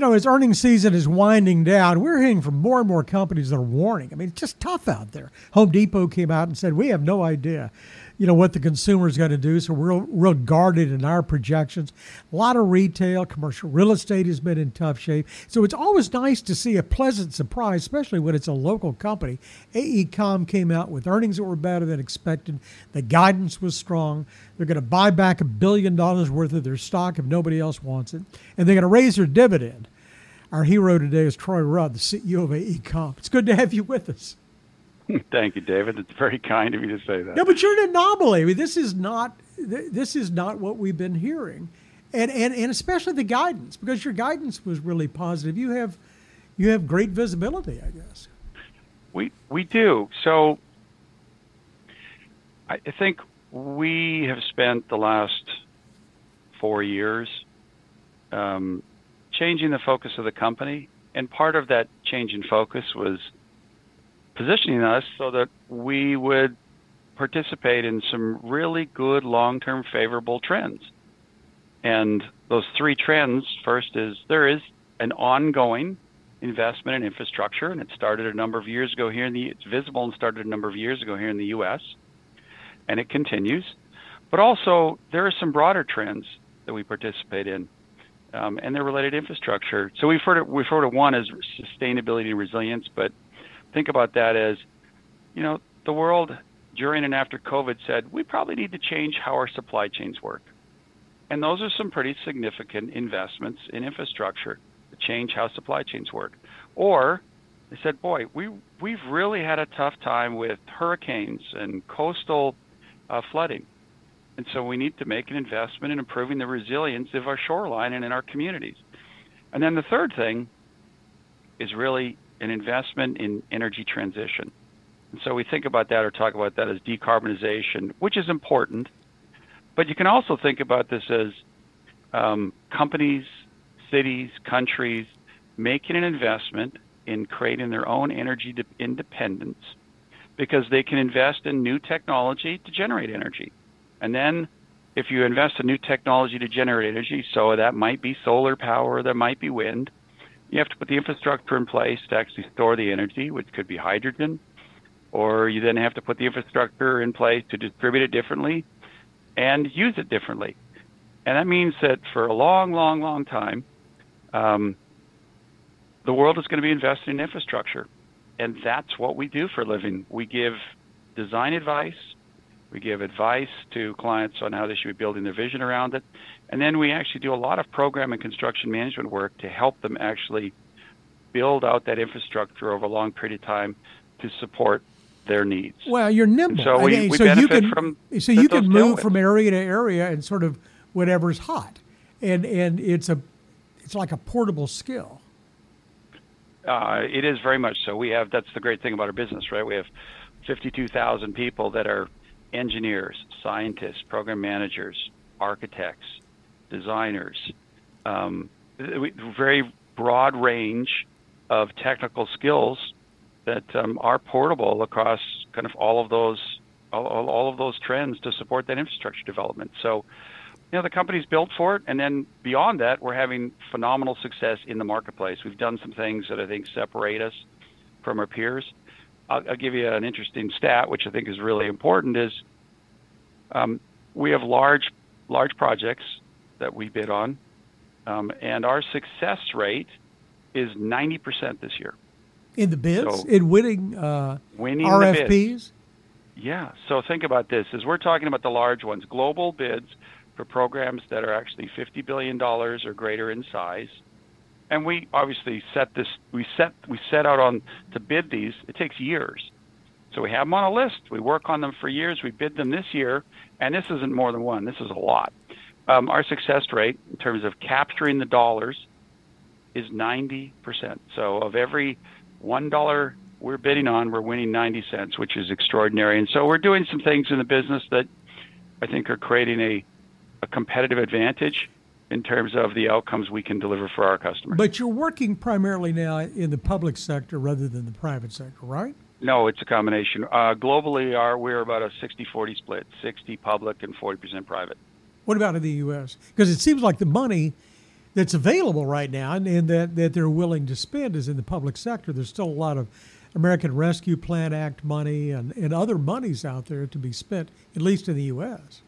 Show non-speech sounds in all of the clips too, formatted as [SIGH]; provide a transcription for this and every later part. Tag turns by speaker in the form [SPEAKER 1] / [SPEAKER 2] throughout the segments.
[SPEAKER 1] you know, as earnings season is winding down, we're hearing from more and more companies that are warning. I mean, it's just tough out there. Home Depot came out and said, we have no idea you know what the consumer is going to do. So we're real guarded in our projections. A lot of retail, commercial real estate has been in tough shape. So it's always nice to see a pleasant surprise, especially when it's a local company. AECOM came out with earnings that were better than expected. The guidance was strong. They're going to buy back a billion dollars worth of their stock if nobody else wants it, and they're going to raise their dividend. Our hero today is Troy Rudd, the CEO of AECOM. It's good to have you with us. [LAUGHS]
[SPEAKER 2] Thank you, David. It's very kind of you to say that.
[SPEAKER 1] No, but you're an anomaly. I mean, this is not this is not what we've been hearing, and and and especially the guidance because your guidance was really positive. You have you have great visibility, I guess.
[SPEAKER 2] We we do. So I think we have spent the last four years um, changing the focus of the company, and part of that change in focus was positioning us so that we would participate in some really good long-term favorable trends. And those three trends, first is there is an ongoing investment in infrastructure, and it started a number of years ago here in the, it's visible and started a number of years ago here in the U.S., and it continues. But also, there are some broader trends that we participate in, um, and they're related to infrastructure. So we've heard of, we've heard of one as sustainability and resilience, but think about that as, you know, the world during and after COVID said we probably need to change how our supply chains work. And those are some pretty significant investments in infrastructure to change how supply chains work. Or they said, boy, we, we've really had a tough time with hurricanes and coastal uh, flooding. And so we need to make an investment in improving the resilience of our shoreline and in our communities. And then the third thing is really an investment in energy transition. And so we think about that or talk about that as decarbonization, which is important. But you can also think about this as um, companies, cities, countries making an investment in creating their own energy independence because they can invest in new technology to generate energy. And then if you invest in new technology to generate energy, so that might be solar power, that might be wind, you have to put the infrastructure in place to actually store the energy, which could be hydrogen, or you then have to put the infrastructure in place to distribute it differently and use it differently. And that means that for a long, long, long time, um, the world is going to be investing in infrastructure. And that's what we do for a living. We give design advice, we give advice to clients on how they should be building their vision around it. And then we actually do a lot of program and construction management work to help them actually build out that infrastructure over a long period of time to support their needs.
[SPEAKER 1] Well, you're nimble. And so we, I mean, we so benefit you can, from so you can move from area to area and sort of whatever's hot, and and it's a it's like a portable skill.
[SPEAKER 2] Uh, it is very much so. We have that's the great thing about our business, right? We have 52,000 people that are engineers, scientists, program managers, architects, designers, um, very broad range of technical skills that um, are portable across kind of all of those all, all, of those trends to support that infrastructure development. So, you know, the company's built for it, and then beyond that, we're having phenomenal success in the marketplace. We've done some things that I think separate us from our peers. I'll, I'll give you an interesting stat, which I think is really important. Is um, we have large large projects that we bid on, um, and our success rate is 90% this year.
[SPEAKER 1] In the bids, so in winning, uh, winning RFPs.
[SPEAKER 2] Yeah. So think about this: as we're talking about the large ones, global bids for programs that are actually 50 billion dollars or greater in size, and we obviously set this. We set we set out on to bid these. It takes years. So we have them on a list. We work on them for years. We bid them this year, and this isn't more than one. This is a lot. Um, our success rate in terms of capturing the dollars is 90%. So of every one dollar we're bidding on, we're winning 90 cents, which is extraordinary. And so we're doing some things in the business that I think are creating a, a competitive advantage in terms of the outcomes we can deliver for our customers.
[SPEAKER 1] But you're working primarily now in the public sector rather than the private sector, right?
[SPEAKER 2] No, it's a combination. Uh, globally, our, we're about a 60-40 split, 60 public and 40% private.
[SPEAKER 1] What about in the U.S.? Because it seems like the money that's available right now and, and that, that they're willing to spend is in the public sector. There's still a lot of American Rescue Plan Act money and, and other monies out there to be spent, at least in the U.S.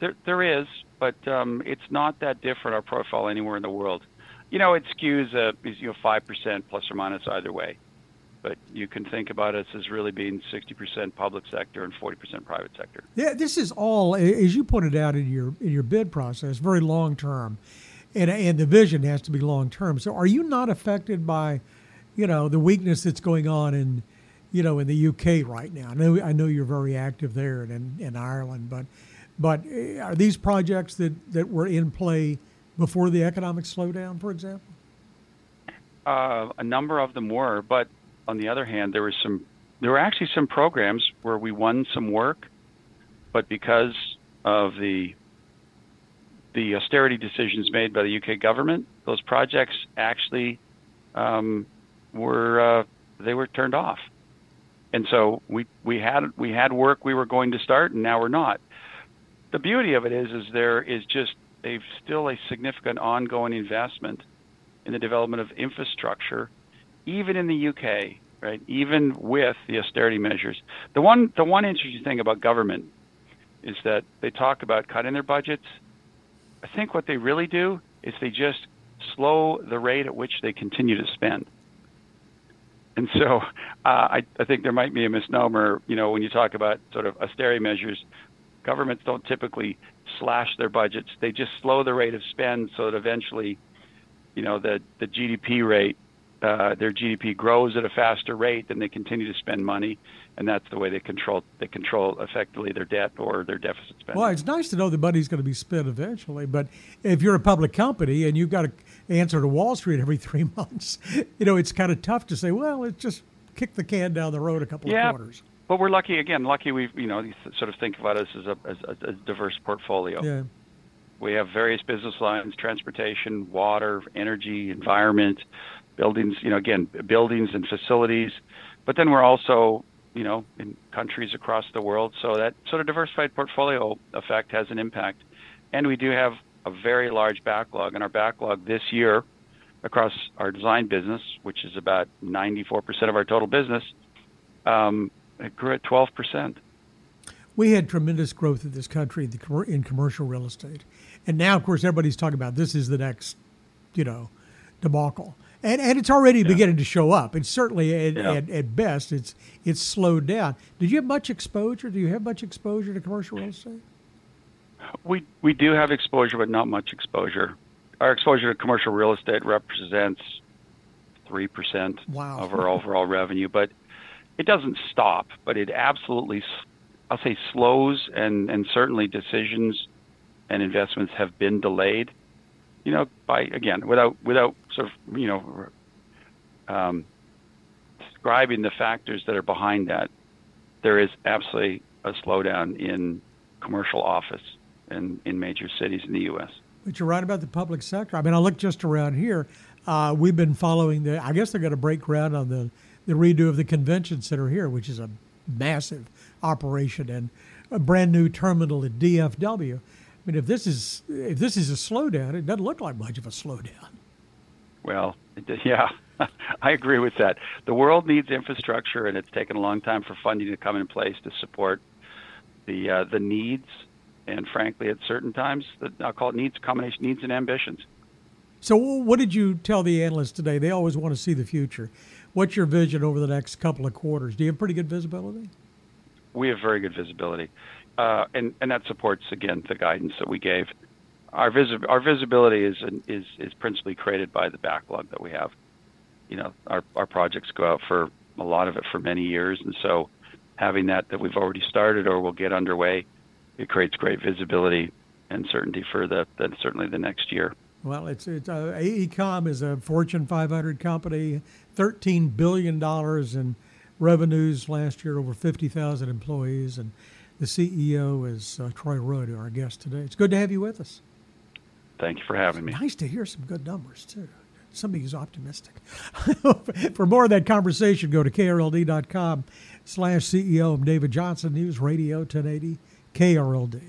[SPEAKER 2] There, there is, but um, it's not that different our profile anywhere in the world. You know, it skews uh, you know five percent plus or minus either way, but you can think about us as really being sixty percent public sector and forty percent private sector.
[SPEAKER 1] Yeah, this is all, as you pointed out in your in your bid process, very long term, and and the vision has to be long term. So, are you not affected by, you know, the weakness that's going on in, you know, in the UK right now? I know I know you're very active there and in, in Ireland, but but eh, are these projects that, that were in play before the economic slowdown, for example?
[SPEAKER 2] Uh, a number of them were, but on the other hand, there were some. There were actually some programs where we won some work, but because of the the austerity decisions made by the UK government, those projects actually um, were uh, they were turned off, and so we we had we had work we were going to start, and now we're not the beauty of it is, is there is just a still a significant ongoing investment in the development of infrastructure, even in the UK, right? Even with the austerity measures. The one, the one interesting thing about government is that they talk about cutting their budgets. I think what they really do is they just slow the rate at which they continue to spend. And so uh, I, I think there might be a misnomer, you know, when you talk about sort of austerity measures, governments don't typically slash their budgets. They just slow the rate of spend so that eventually, you know, the, the GDP rate, uh, their GDP grows at a faster rate, and they continue to spend money, and that's the way they control they control effectively their debt or their deficit spending.
[SPEAKER 1] Well, it's nice to know the money's going to be spent eventually, but if you're a public company and you've got to answer to Wall Street every [LAUGHS] three months, you know, it's kind of tough to say, well, it's just kick the can down the road a couple
[SPEAKER 2] yeah,
[SPEAKER 1] of quarters
[SPEAKER 2] but we're lucky again. Lucky we've you know sort of think about us as a as a, a diverse portfolio.
[SPEAKER 1] Yeah.
[SPEAKER 2] We have various business lines: transportation, water, energy, environment, buildings. You know, again, buildings and facilities. But then we're also you know in countries across the world. So that sort of diversified portfolio effect has an impact. And we do have a very large backlog, and our backlog this year across our design business, which is about 94% of our total business, um, it grew at 12%.
[SPEAKER 1] We had tremendous growth in this country in commercial real estate. And now, of course, everybody's talking about this is the next, you know, debacle. And, and it's already yeah. beginning to show up. It's certainly at, yeah. at, at, best it's it's slowed down. Did you have much exposure? Do you have much exposure to commercial real estate?
[SPEAKER 2] We we do have exposure, but not much exposure. Our exposure to commercial real estate represents three percent
[SPEAKER 1] wow.
[SPEAKER 2] of our overall revenue. But it doesn't stop, but it absolutely, I'll say, slows and, and certainly decisions and investments have been delayed. You know, by again, without without sort of you know, um, describing the factors that are behind that, there is absolutely a slowdown in commercial office in, in major cities in the U.S.
[SPEAKER 1] But you're right about the public sector. I mean, I look just around here. Uh, we've been following the. I guess they're going to break ground on the the redo of the convention center here, which is a massive operation, and a brand new terminal at DFW. I mean, if this is if this is a slowdown, it doesn't look like much of a slowdown.
[SPEAKER 2] Well, [LAUGHS] yeah, [LAUGHS] I agree with that. The world needs infrastructure, and it's taken a long time for funding to come in place to support the uh, the needs, and frankly, at certain times, the, I'll call it needs combination needs and ambitions.
[SPEAKER 1] So, what did you tell the analysts today? They always want to see the future. What's your vision over the next couple of quarters? Do you have pretty good visibility?
[SPEAKER 2] We have very good visibility, uh, and and that supports again the guidance that we gave. Our visi- our visibility is is is principally created by the backlog that we have. You know, our our projects go out for a lot of it for many years, and so having that that we've already started or will get underway, it creates great visibility and certainty for the, the certainly the next year.
[SPEAKER 1] Well, it's it's uh, AECOM is a Fortune 500 company, 13 billion dollars in revenues last year, over 50,000 employees, and the CEO is uh, Troy Rudd, our guest today. It's good to have you with us.
[SPEAKER 2] Thank you for having me.
[SPEAKER 1] Nice to hear some good numbers too. Somebody who's optimistic. [LAUGHS] for more of that conversation, go to krld.com slash CEO. I'm David Johnson, News Radio 1080 KRLD.